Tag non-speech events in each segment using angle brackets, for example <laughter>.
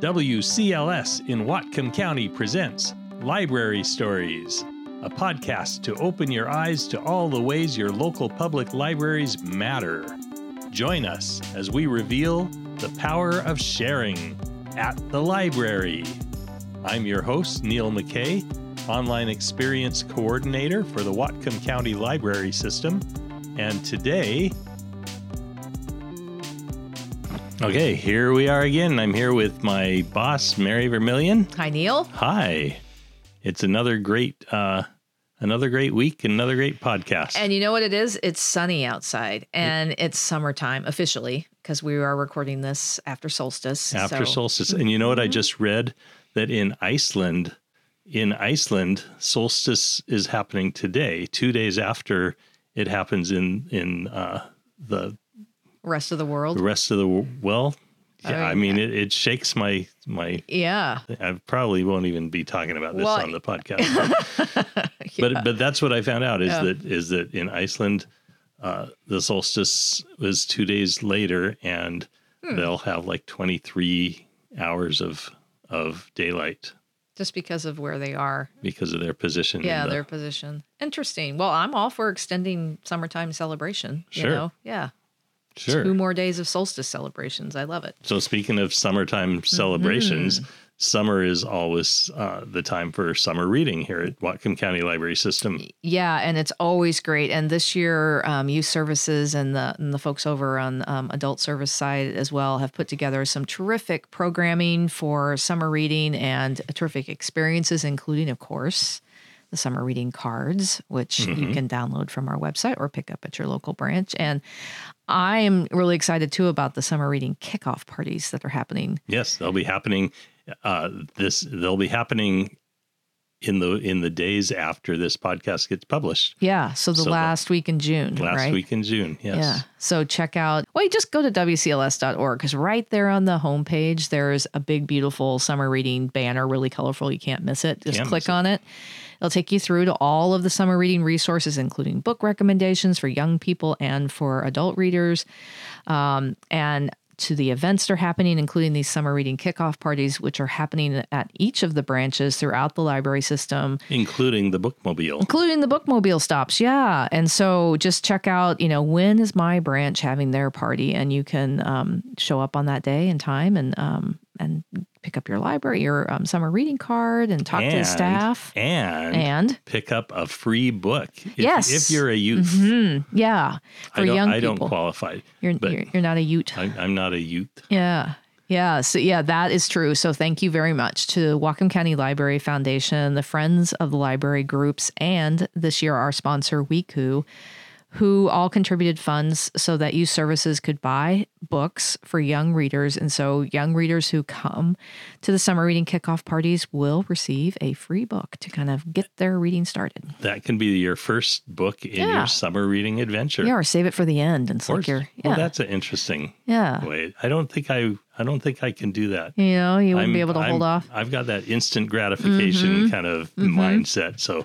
WCLS in Whatcom County presents Library Stories, a podcast to open your eyes to all the ways your local public libraries matter. Join us as we reveal the power of sharing at the library. I'm your host, Neil McKay, Online Experience Coordinator for the Whatcom County Library System. And today, Okay, here we are again. I'm here with my boss, Mary Vermillion. Hi, Neil. Hi. It's another great uh another great week, another great podcast. And you know what it is? It's sunny outside and it's summertime officially because we are recording this after solstice. After so- solstice. And you know what I just read that in Iceland in Iceland solstice is happening today, 2 days after it happens in in uh the rest of the world. the rest of the well, yeah, I I mean, it, it shakes my my Yeah. I probably won't even be talking about this Well, on the podcast. <laughs> but but that's what I found out is Yeah. that is that in Iceland, uh, the solstice was two days later, and Hmm. they'll have like twenty three hours of of daylight Just because of where they are. because of their position. Yeah, the- their position. Interesting. Well, I'm all for extending summertime celebration. You Sure. know? Yeah. Sure. Two more days of solstice celebrations. I love it. So speaking of summertime Mm-hmm. celebrations, summer is always uh, the time for summer reading here at Whatcom County Library System. Yeah, and it's always great. And this year, um, youth services and the and the folks over on um, adult service side as well have put together some terrific programming for summer reading and terrific experiences, including, of course, the summer reading cards, which you can download from our website or pick up at your local branch. And I am really excited too about the summer reading kickoff parties that are happening. Yes, they'll be happening. Uh, this they'll be happening in the in the days after this podcast gets published. Yeah, so the So the last week in June, Last right? week in June. Yes. Yeah. So check out, well, you just go to WCLS.org because right there on the homepage, there's a big, beautiful summer reading banner, really colorful. You can't miss it. Just Can't click miss it. on it. It'll take you through to all of the summer reading resources, including book recommendations for young people and for adult readers. Um, and to the events that are happening, including these summer reading kickoff parties, which are happening at each of the branches throughout the library system Including the bookmobile. including the bookmobile stops yeah and so just check out you know when is my branch having their party and you can um, show up on that day and time and um, and pick up your library your um, summer reading card and talk to the staff And, and pick up a free book. If, Yes. If you're a youth. hmm, yeah for I don't young I don't qualify. you're, you're you're not a youth. I, I'm not a youth. Yeah. Yeah. So, yeah, that is true. So, thank you very much to Whatcom County Library Foundation, the Friends of the Library groups, and this year our sponsor, WECU, who all contributed funds so that youth services could buy books for young readers. And so, young readers who come to the summer reading kickoff parties will receive a free book to kind of get their reading started. That can be your first book in Yeah. your summer reading adventure. Yeah, or save it for the end. And it's like your, yeah. Well, that's an interesting yeah. way. I don't think I I don't think I can do that. You know, you wouldn't I'm- be able to hold I'm- off. I've got that instant gratification mm-hmm. kind of mm-hmm. mindset. So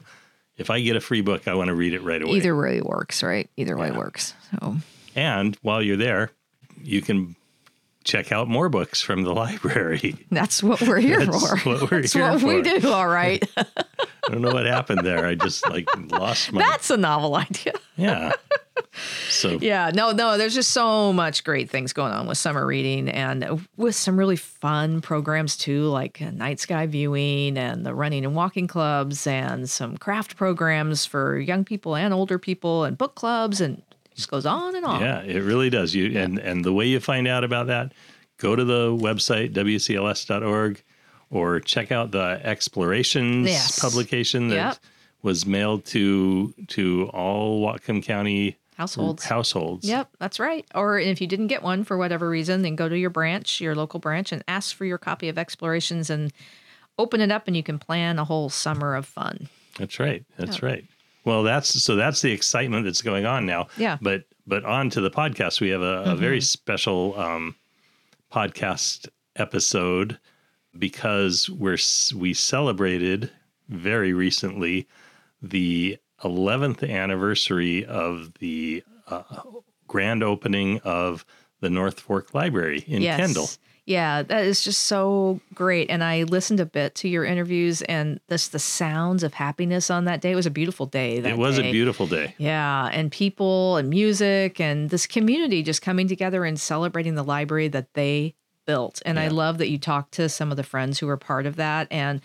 if I get a free book, I want to read it right away. Either way works, right? Either way Yeah. works. So, And while you're there, you can check out more books from the <laughs> library. That's what we're here That's for. what we're That's here what we do. All right. <laughs> I don't know what happened there. I just like lost my That's a novel idea. yeah. So Yeah. No, no, there's just so much great things going on with summer reading and with some really fun programs too, like night sky viewing and the running and walking clubs and some craft programs for young people and older people and book clubs and it just goes on and on. yeah, it really does. You and and the way you find out about that, go to the website wcls.org or check out the explorations Yes. publication that Yep. was mailed to to all Whatcom County Households. households. Yep, that's right. Or if you didn't get one for whatever reason, then go to your branch, your local branch, and ask for your copy of Explorations and open it up, and you can plan a whole summer of fun. That's right. That's right. Well, that's so that's the excitement that's going on now. Yeah. Mm-hmm. But but on to the podcast, we have a, a very special um, podcast episode because we're we celebrated very recently the 11th anniversary of the uh, grand opening of the North Fork Library in yes. Kendall. Yeah, that is just so great. And I listened a bit to your interviews and this the sounds of happiness on that day. It was a beautiful day. That it was day. a beautiful day. Yeah, and people and music and this community just coming together and celebrating the library that they built. And I love that you talked to some of the friends who were part of that and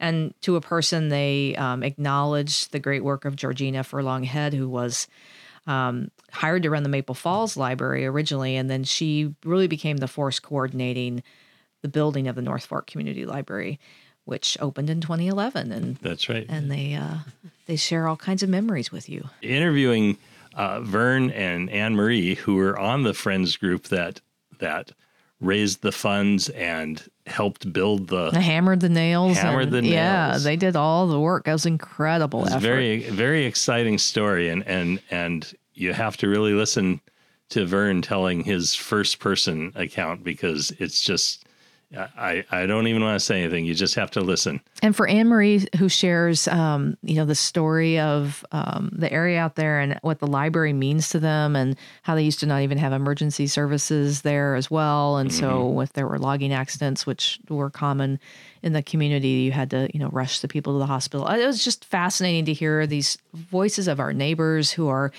and to a person they um, acknowledged the great work of Georgina Furlonghead, who was um, hired to run the Maple Falls Library originally, and then she really became the force coordinating the building of the North Fork Community Library, which opened in 2011, and That's right. and they uh, they share all kinds of memories with you. interviewing uh, Vern and Anne Marie, who were on the Friends group that that raised the funds and helped build the. Hammered the nails. Hammered and- the Yeah, they did all the work. That was incredible. Very very exciting story, and and and you have to really listen to Vern telling his first person account because it's just. I, I don't even want to say anything. You just have to listen. And for Anne Marie, who shares, um, you know, the story of um, the area out there and what the library means to them, and how they used to not even have emergency services there as well. And so, if there were logging accidents, which were common in the community, you had to, you know, rush the people to the hospital. It was just fascinating to hear these voices of our neighbors who are,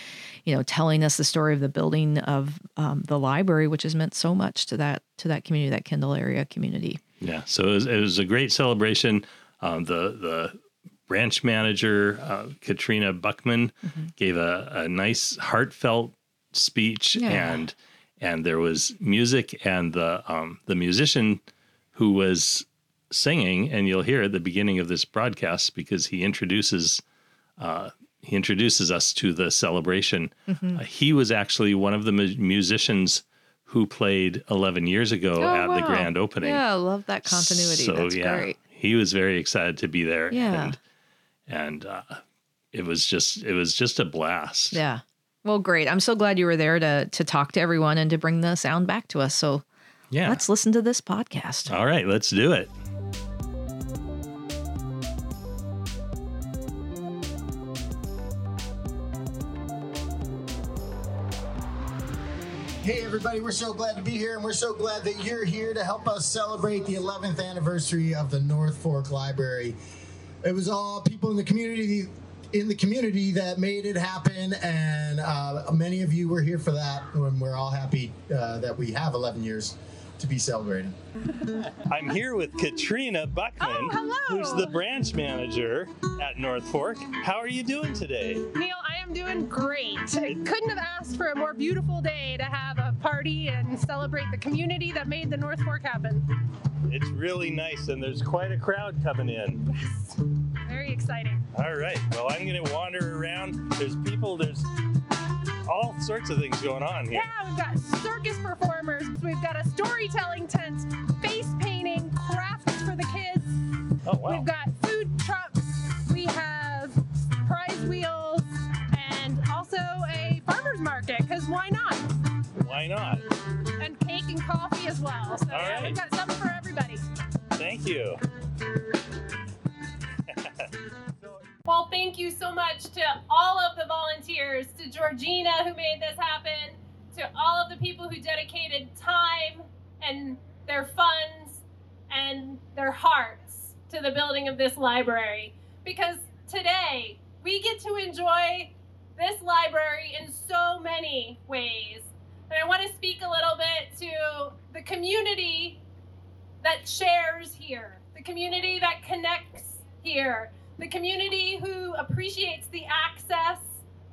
you know, telling us the story of the building of um, the library, which has meant so much to that to that community, that Kendall area community. Yeah, so it was, it was a great celebration. Um, the the branch manager uh, Katrina Buckman gave a, a nice heartfelt speech, Yeah. and and there was music, and the um, the musician who was singing, and you'll hear at the beginning of this broadcast because he introduces uh, he introduces us to the celebration. Uh, he was actually one of the mu- musicians who played 11 years ago Oh, at the grand opening. Yeah, I love that continuity. So That's yeah, great. he was very excited to be there. Yeah. and and uh, it was just it was just a blast. Yeah. Well, great. I'm so glad you were there to to talk to everyone and to bring the sound back to us. So yeah. let's listen to this podcast. All right, let's do it. Hey, everybody, we're so glad to be here, and we're so glad that you're here to help us celebrate the 11th anniversary of the North Fork Library. It was all people in the community in the community that made it happen, and uh, many of you were here for that, and we're all happy uh, that we have 11 years to be celebrating. <laughs> I'm here with Katrina Buckman, Oh, who's the branch manager at North Fork. How are you doing today? Neil, I am doing great. I couldn't have asked for a more beautiful day to have a party and celebrate the community that made the North Fork happen. It's really nice, and there's quite a crowd coming in. Yes. Very exciting. All right. Well, I'm going to wander around. There's people. There's all sorts of things going on here. Yeah, we've got circus performers, we've got a storytelling tent, face painting, crafts for the kids, Oh wow. we've got Why not? And cake and coffee as well. So All yeah, right. we've got something for everybody. Thank you. <laughs> Well, thank you so much to all of the volunteers, to Georgina who made this happen, to all of the people who dedicated time and their funds and their hearts to the building of this library. Because today we get to enjoy this library in so many ways. And I want to speak a little bit to the community that shares here, the community that connects here, the community who appreciates the access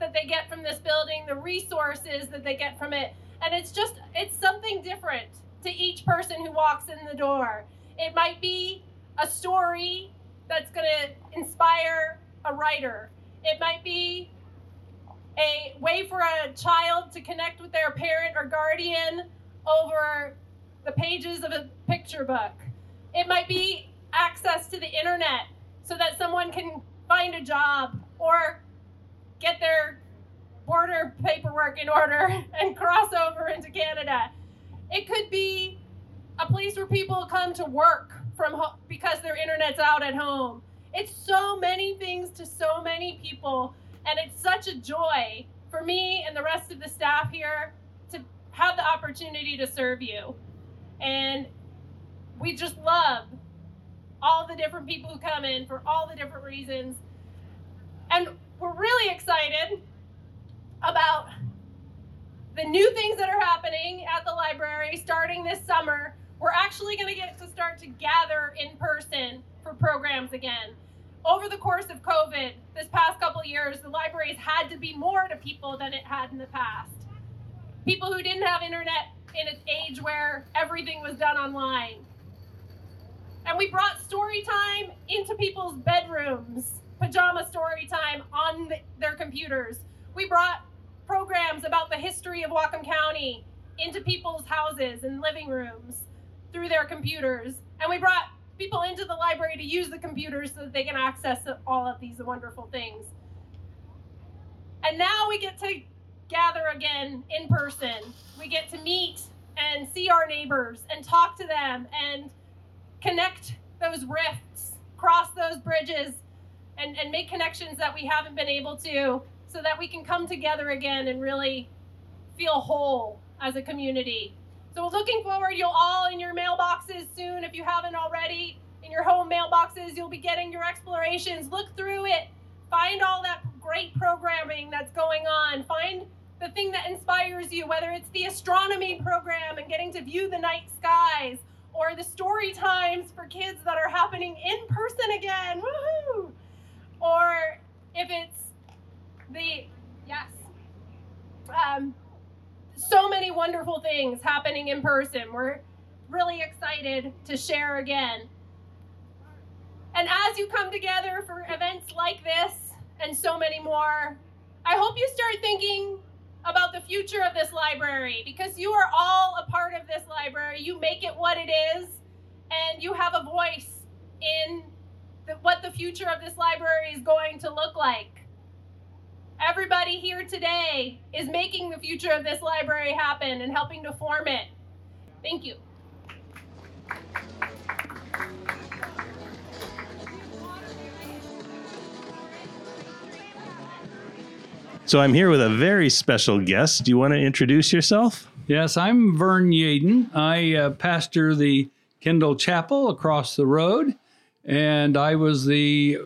that they get from this building, the resources that they get from it. And it's just, it's something different to each person who walks in the door. It might be a story that's going to inspire a writer, it might be a way for a child to connect with their parent or guardian over the pages of a picture book. It might be access to the internet so that someone can find a job or get their border paperwork in order <laughs> and cross over into Canada. It could be a place where people come to work from home because their internet's out at home. It's so many things to so many people, and it's such a joy for me and the rest of the staff here to have the opportunity to serve you. And we just love all the different people who come in for all the different reasons. And we're really excited about the new things that are happening at the library starting this summer. We're actually going to get to start to gather in person for programs again. Over the course of COVID, this past couple years, the libraries had to be more to people than it had in the past. People who didn't have internet in an age where everything was done online. And we brought story time into people's bedrooms, pajama story time on the, their computers. We brought programs about the history of Whatcom County into people's houses and living rooms through their computers. And we brought people into the library to use the computers so that they can access all of these wonderful things. And now we get to gather again in person. We get to meet and see our neighbors and talk to them and connect those rifts, cross those bridges, and, and make connections that we haven't been able to so that we can come together again and really feel whole as a community. So looking forward, you'll all in your mailboxes soon, if you haven't already, in your home mailboxes, you'll be getting your explorations. Look through it. Find all that great programming that's going on. Find the thing that inspires you, whether it's the astronomy program and getting to view the night skies, or the story times for kids that are happening in person again. Woohoo! Or if it's the yes. Um, so many wonderful things happening in person. We're really excited to share again. And as you come together for events like this and so many more, I hope you start thinking about the future of this library because you are all a part of this library. You make it what it is, and you have a voice in the, what the future of this library is going to look like. Everybody here today is making the future of this library happen and helping to form it. Thank you. So I'm here with a very special guest. Do you want to introduce yourself? Yes, I'm Vern Yaden. I uh, pastor the Kendall Chapel across the road, and I was the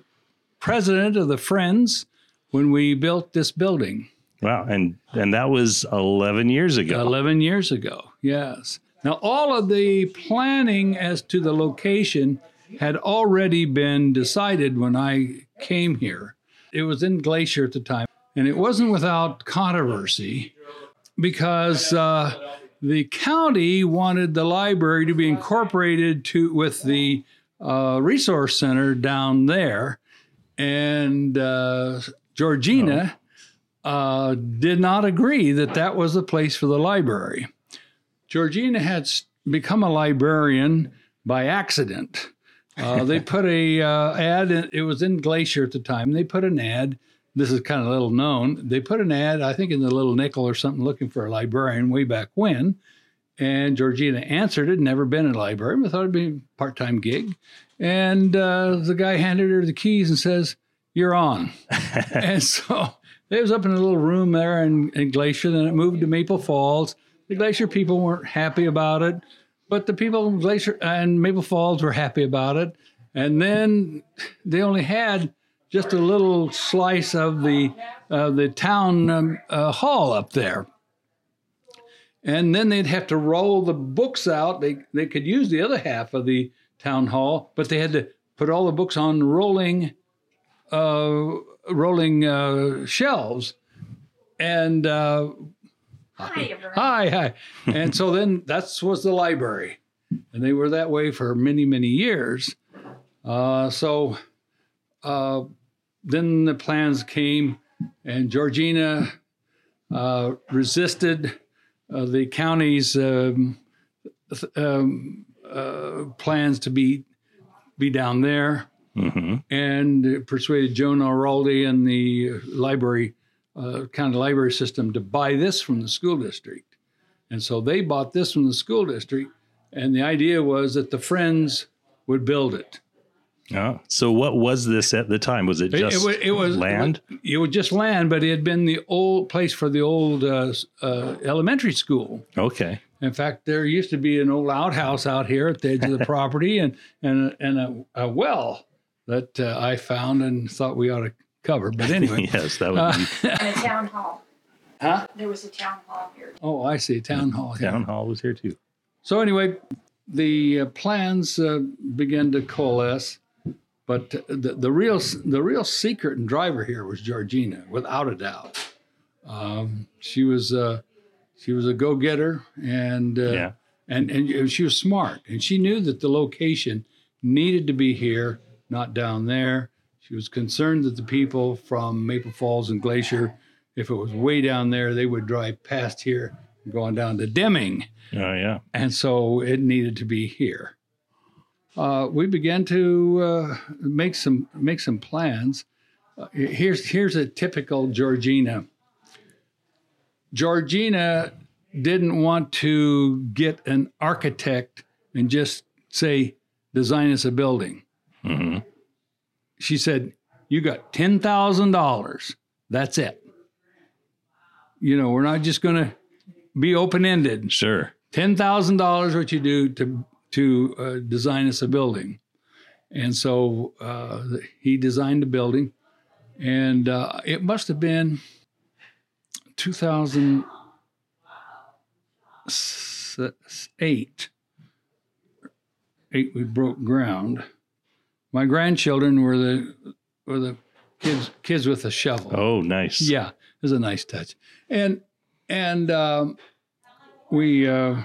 president of the Friends when we built this building. Wow, and and that was 11 years ago. 11 years ago, yes. Now, all of the planning as to the location had already been decided when I came here. It was in Glacier at the time, and it wasn't without controversy because uh, the county wanted the library to be incorporated to with the uh, resource center down there, and uh, Georgina uh, did not agree that that was the place for the library. Georgina had become a librarian by accident. Uh, they <laughs> put a uh, ad. In, it was in Glacier at the time. They put an ad. This is kind of little known. They put an ad, I think, in the Little Nickel or something, looking for a librarian way back when. And Georgina answered it. Never been in a library, but thought it'd be a part-time gig. And uh, the guy handed her the keys and says, you're on. <laughs> and so it was up in a little room there in, in Glacier. Then it moved to Maple Falls. The Glacier people weren't happy about it, but the people in Glacier and Maple Falls were happy about it. And then they only had just a little slice of the uh, the town um, uh, hall up there. And then they'd have to roll the books out. They they could use the other half of the town hall, but they had to put all the books on rolling uh, rolling uh, shelves, and uh, Hi, hi, hi, and so then that was the library, and they were that way for many, many years. Uh, so uh, then the plans came, and Georgina uh, resisted uh, the county's um, um, uh, plans to be be down there hmm and persuaded Joan Airoldi and the library, uh, county library system to buy this from the school district. And so they bought this from the school district. And the idea was that the Friends would build it. Oh, so what was this at the time? Was it It- just it, wa- it was land? It was, it was just land, but it had been the old place for the old uh, uh, elementary school. Okay. In fact, there used to be an old outhouse out here at the edge of the <laughs> property, and and and a, a well that uh, I found and thought we ought to cover. But anyway, <laughs> yes, that would uh, be And a town hall. <laughs> Huh? There was a town hall here. oh, I see, town hall. here. town hall was here too. So anyway, the uh, plans uh, began to coalesce, but the, the real the real secret and driver here was Georgina, without a doubt. Um, she was uh, she was a go getter, and uh, Yeah. and and she was smart, and she knew that the location needed to be here, not down there. She was concerned that the people from Maple Falls and Glacier, if it was way down there, they would drive past here, going down to Deming Oh yeah. and so it needed to be here. Uh, we began to uh, make some make some plans. Uh, here's here's a typical Georgina. Georgina didn't want to get an architect and just say design us a building. Hmm She said, "You got ten thousand dollars. That's it. You know, we're not just going to be open ended." Sure. ten thousand dollars what you do to to uh, design us a building, and so uh, he designed the building, and uh, it must have been two thousand eight. Eight we broke ground. My grandchildren were the were the kids kids with a shovel. Oh, nice. Yeah, it was a nice touch. And and um, we uh,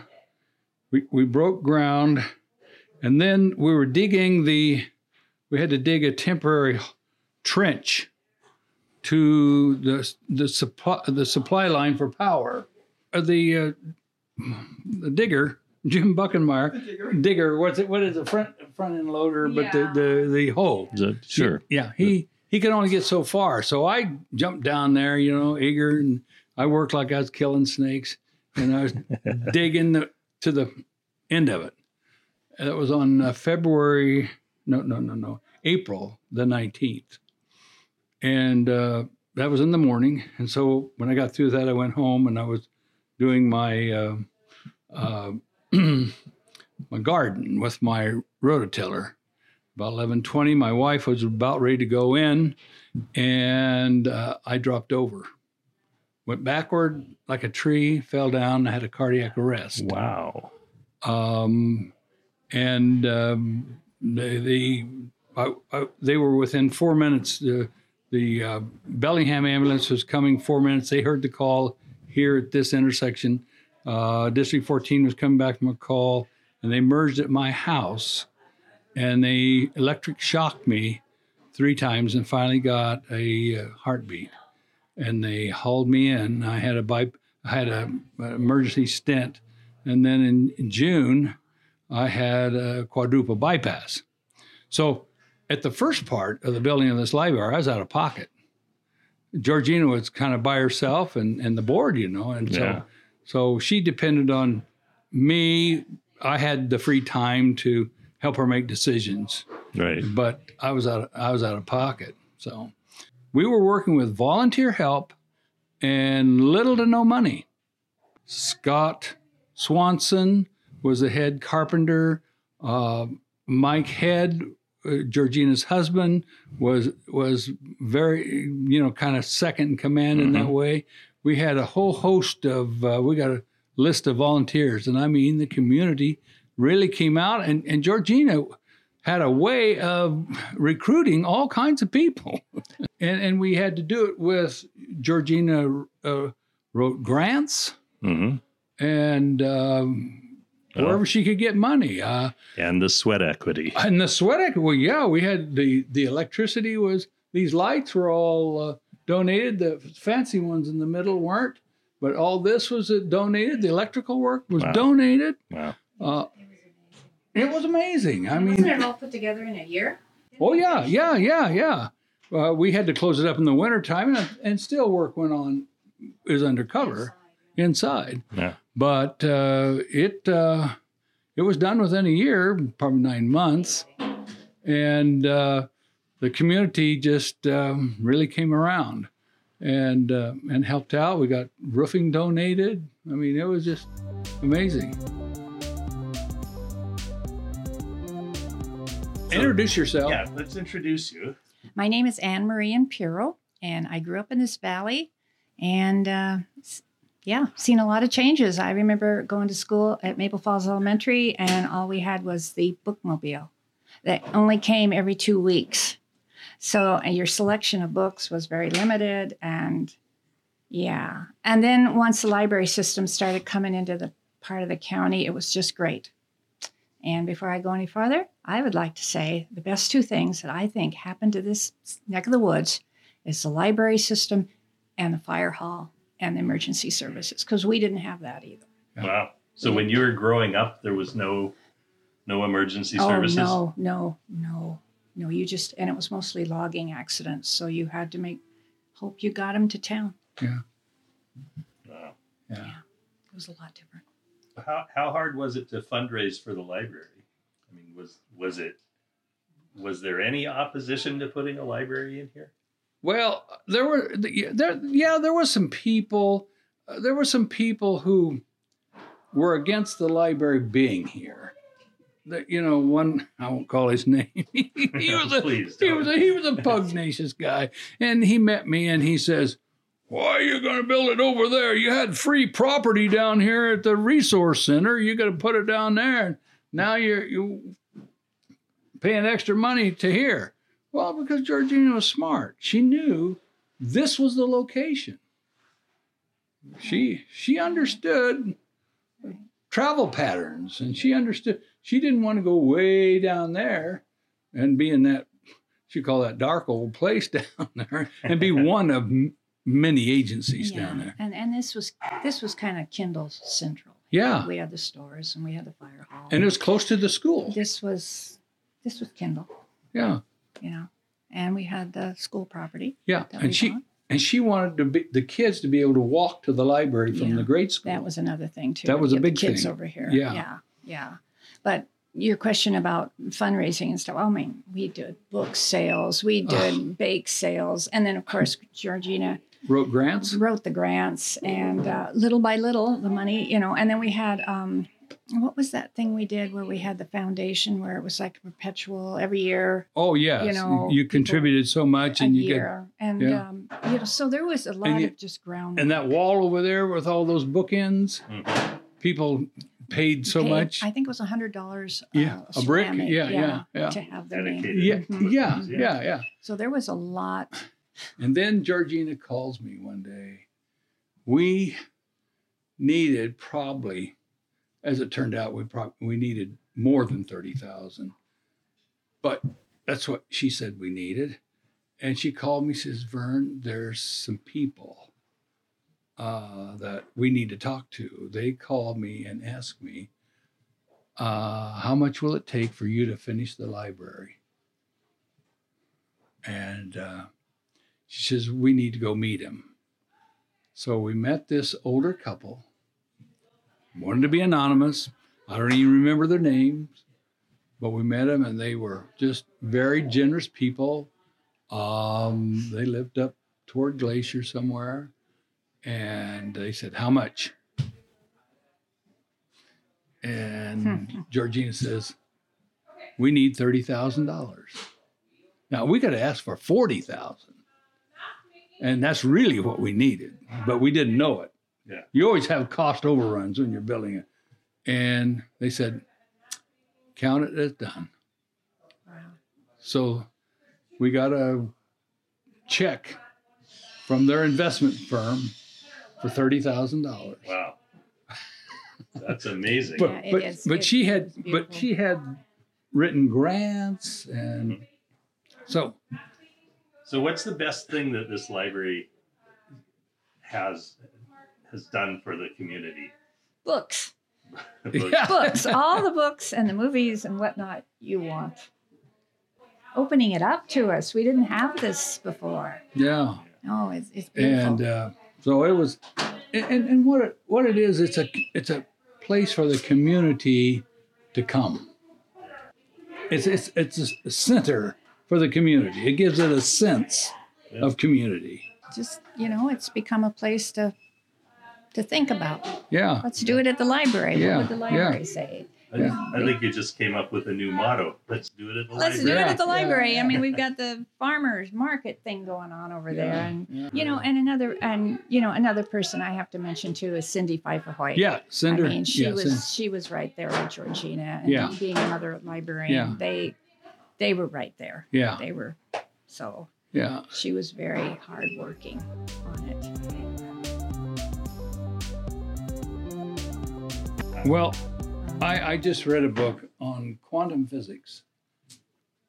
we we broke ground, and then we were digging the. We had to dig a temporary trench to the the supply the supply line for power. The uh, the digger Jim Buckenmeyer digger. What's it? What is it? Front front end loader, but the the the hoe. Is it- sure. Yeah, he he could only get so far. So I jumped down there, you know, eager, and I worked like I was killing snakes, and I was <laughs> digging the, to the end of it. And it was on uh, February, no, no, no, no, April the nineteenth, and uh, that was in the morning. And so when I got through that, I went home and I was doing my uh, uh, <clears throat> my garden with my rototiller about 11:20 my wife was about ready to go in and uh, I dropped over went backward like a tree fell down I had a cardiac arrest Wow. um, and um, they they, I, I, they were within four minutes. The the uh, Bellingham ambulance was coming four minutes. They heard the call here at this intersection. Uh, District 14 was coming back from a call, and they merged at my house, and they electric shocked me three times, and finally got a uh, heartbeat. And they hauled me in. I had a bi- I had a, an emergency stent, and then in, in June, I had a quadruple bypass. So at the first part of the building of this library, I was out of pocket. Georgina was kind of by herself and, and the board, you know, and Yeah. so so she depended on me. I had the free time to help her make decisions, Right. but I was out I was out of pocket. So we were working with volunteer help and little to no money. Scott Swanson was the head carpenter. Uh, Mike Head, uh, Georgina's husband, was was very you know kind of second in command in that way. We had a whole host of uh, we got a list of volunteers, and I mean the community really came out, and and Georgina had a way of recruiting all kinds of people, <laughs> and and we had to do it with Georgina uh, wrote grants hmm and um, Oh. wherever she could get money. Uh, And the sweat equity. and the sweat equity, well, yeah, we had the the electricity was these lights were all uh, donated. The fancy ones in the middle weren't, but all this was uh, donated. The electrical work was Wow. donated. Wow. Uh, it was amazing. I mean, Wasn't mean, it all put together in a year? oh yeah, yeah, yeah, yeah. Uh, we had to close it up in the wintertime, and, and still work went on is undercover inside. Yeah. but uh, it uh, it was done within a year, probably nine months, and uh, the community just um, really came around and uh, and helped out. We got roofing donated. I mean, it was just amazing. Introduce yourself. Yeah, let's introduce you. My name is Anne Marie Impero, and I grew up in this valley. And uh, yeah, seen a lot of changes. I remember going to school at Maple Falls Elementary, and all we had was the bookmobile that only came every two weeks. So and your selection of books was very limited. And yeah. And then once the library system started coming into the part of the county, it was just great. And before I go any farther, I would like to say the best two things that I think happened to this neck of the woods is the library system and the fire hall and the emergency services, because we didn't have that either. Wow. So when you were growing up, there was no no emergency oh, services. no, no, no, no. You just, and it was mostly logging accidents. So you had to make, hope you got them to town. Yeah. Wow. Yeah. It was a lot different. How how hard was it to fundraise for the library? I mean, was was it was there any opposition to putting a library in here? Well, there were there yeah there were some people uh, there were some people who were against the library being here. That you know one I won't call his <laughs> name. he was a Please he was a, he was a pugnacious guy, and he met me and he says, "Why are you going to build it over there? You had free property down here at the resource center. You got to put it down there. And now you're you paying extra money to here." Well, because Georgina was smart. She knew this was the location. She she understood travel patterns and she understood she didn't want to go way down there and be in that she called that dark old place <laughs> down there and be <laughs> one of many agencies down there. And and this was this was kind of Kendall Central. Yeah. We had the stores and we had the fire hall. And it was close to the school. this was this was Kendall, Yeah. you know. And we had the school property. Yeah. that we And she bought. And she wanted to be, the kids to be able to walk to the library from Yeah. the grade school. That was another thing too. That was a big the kids thing. over here. Yeah. Yeah. Yeah. But your question about fundraising and stuff, I mean, we did book sales, we did bake sales, and then of course Georgina Wrote grants. wrote the grants and uh, little by little the money you know and then we had um what was that thing we did where we had the foundation where it was like perpetual every year Oh yes, you know, you contributed so much, a and you get year and yeah. um you know so there was a lot you- of just ground and that wall over there with all those bookends. Mhm. People paid so paid- much. i think it was a hundred dollars Yeah, a brick. ceramic, Yeah, yeah, yeah. to have their name Dedicated. yeah, Mhm. yeah, Yeah. yeah, yeah. so there was a lot And then Georgina calls me one day. We needed probably, as it turned out, we probably we needed more than thirty thousand, but that's what she said we needed. And she called me, says, "Vern, there's some people uh, that we need to talk to." They called me and asked me, uh, "How much will it take for you to finish the library?" And uh, she says, We need to go meet him. So we met this older couple, wanted to be anonymous. I don't even remember their names, but we met them and they were just very generous people. Um, they lived up toward Glacier somewhere. And they said, How much? And Georgina says, We need $30,000. Now we could have asked for 40,000 and that's really what we needed, but we didn't know it. Yeah. You always have cost overruns when you're building it. And they said, count it as done. Wow. So we got a check from their investment firm for $30,000. Wow. That's amazing. But, Yeah, it but, is. but It- she had, but she had written grants and mm-hmm. so So, what's the best thing that this library has has done for the community? <laughs> books yeah. books all the books and the movies and whatnot you want opening it up to us we didn't have this before Yeah. oh it's, it's beautiful and uh, so it was and, and and what it what it is it's a it's a place for the community to come it's it's it's a center for the community. It gives it a sense of community. Just you know, it's become a place to to think about. Yeah. Let's do it at the library. Yeah, What would the yeah. library say? I, I think you just came up with a new motto. Let's do it at the library. Let's do it at the Yeah. library. I mean, we've got the farmers market thing going on over there, and yeah. you know, and another, and you know, another person I have to mention too is Cindy Pfeiffer Hoyt. Yeah, Cinder. I mean, she yeah, was Cin- she was right there with Georgina, and Yeah. being another librarian, Yeah. they they were right there. Yeah, They were so yeah. she was very hardworking on it. Well, I, I just read a book on quantum physics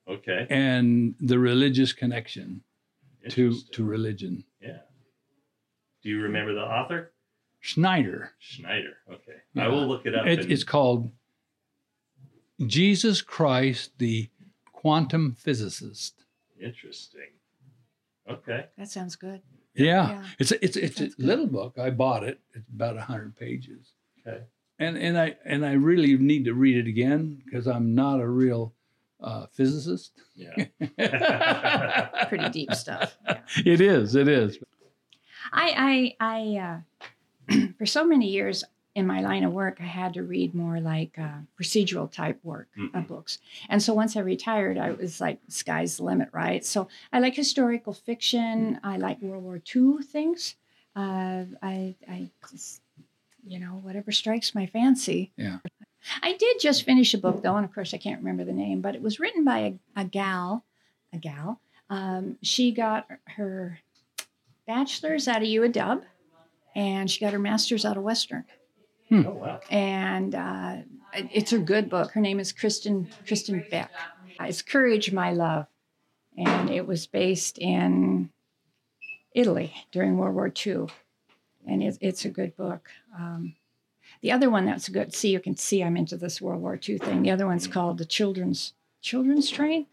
Okay. and the religious connection to to religion. Yeah. Do you remember the author? Schneider. Schneider. Okay. Yeah. I will look it up. It, and- it's called Jesus Christ, the Quantum Physicist. interesting. Okay. That sounds good. Yeah, Yeah. it's a, it's a, it's a good. little book. I bought it. It's about hundred pages, Okay. And and I and I really need to read it again because I'm not a real uh, physicist. Yeah. <laughs> Pretty deep stuff. Yeah. it is. It is. I, I, I, uh, <clears throat> for so many years in my line of work, I had to read more like uh, procedural type work uh, Mhm. books. And so once I retired, I was like, sky's the limit, right? So I like historical fiction. I like World War II things. Uh, I, I just, you know, whatever strikes my fancy. Yeah. I did just finish a book though, and of course I can't remember the name, but it was written by a, a gal, a gal. Um, she got her bachelor's out of UW, and she got her master's out of Western. Oh wow. And uh, it's a good book. Her name is Kristin Kristin Beck. It's Courage, My Love, and it was based in Italy during World War II, and it, it's a good book. Um, the other one that's good. See, you can see I'm into this World War II thing. The other one's called the Children's Children's Train,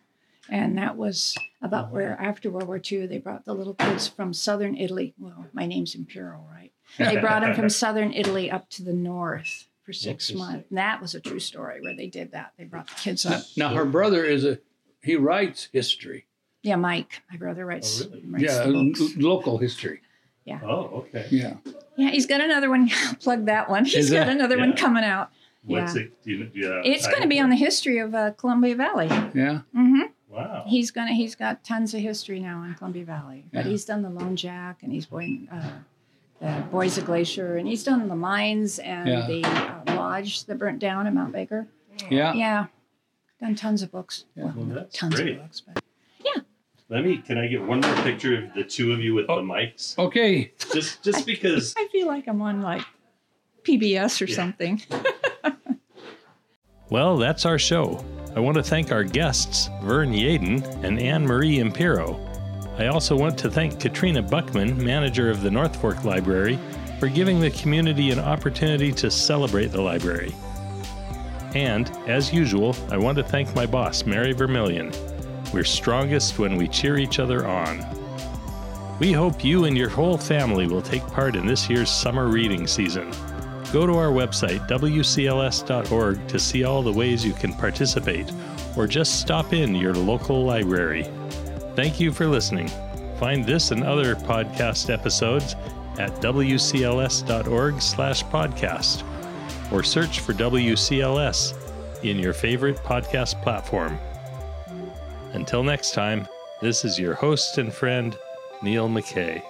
and that was about where after World War II they brought the little kids from southern Italy. Well, my name's Impero, right? They brought them from <laughs> southern Italy up to the north for six months. And that was a true story where they did that. They brought the kids up. Now her brother is a he writes history. Yeah, Mike, my brother writes, Oh, really? writes yeah, local history. Oh, okay. Yeah. Yeah, he's got another one. <laughs> Plug that one. He's Is got that- another one coming out. What's Yeah. it? Do you, do you It's going to be on the history of uh, Columbia Valley. Yeah. Mm-hmm. Wow. He's gonna. He's got tons of history now in Columbia Valley. But Yeah. he's done the Lone Jack, and he's going uh, the Boise Glacier, and he's done the mines and Yeah. the uh, lodge that burnt down in Mount Baker. Yeah. Yeah, done tons of books. Yeah. Well, Well, that's tons great. of books, but Let me. Can I get one more picture of the two of you with Oh. the mics? Okay. Just, just because. I feel like I'm on like PBS or Yeah. something. <laughs> Well, that's our show. I want to thank our guests, Vern Yaden and Anne Marie Impero. I also want to thank Katrina Buckman, manager of the North Fork Library, for giving the community an opportunity to celebrate the library. And, as usual, I want to thank my boss, Mary Vermillion. We're strongest when we cheer each other on. We hope you and your whole family will take part in this year's summer reading season. Go to our website, wcls.org, to see all the ways you can participate, or just stop in your local library. Thank you for listening. Find this and other podcast episodes at wcls.org/podcast, or search for WCLS in your favorite podcast platform. Until next time, this is your host and friend, Neil McKay.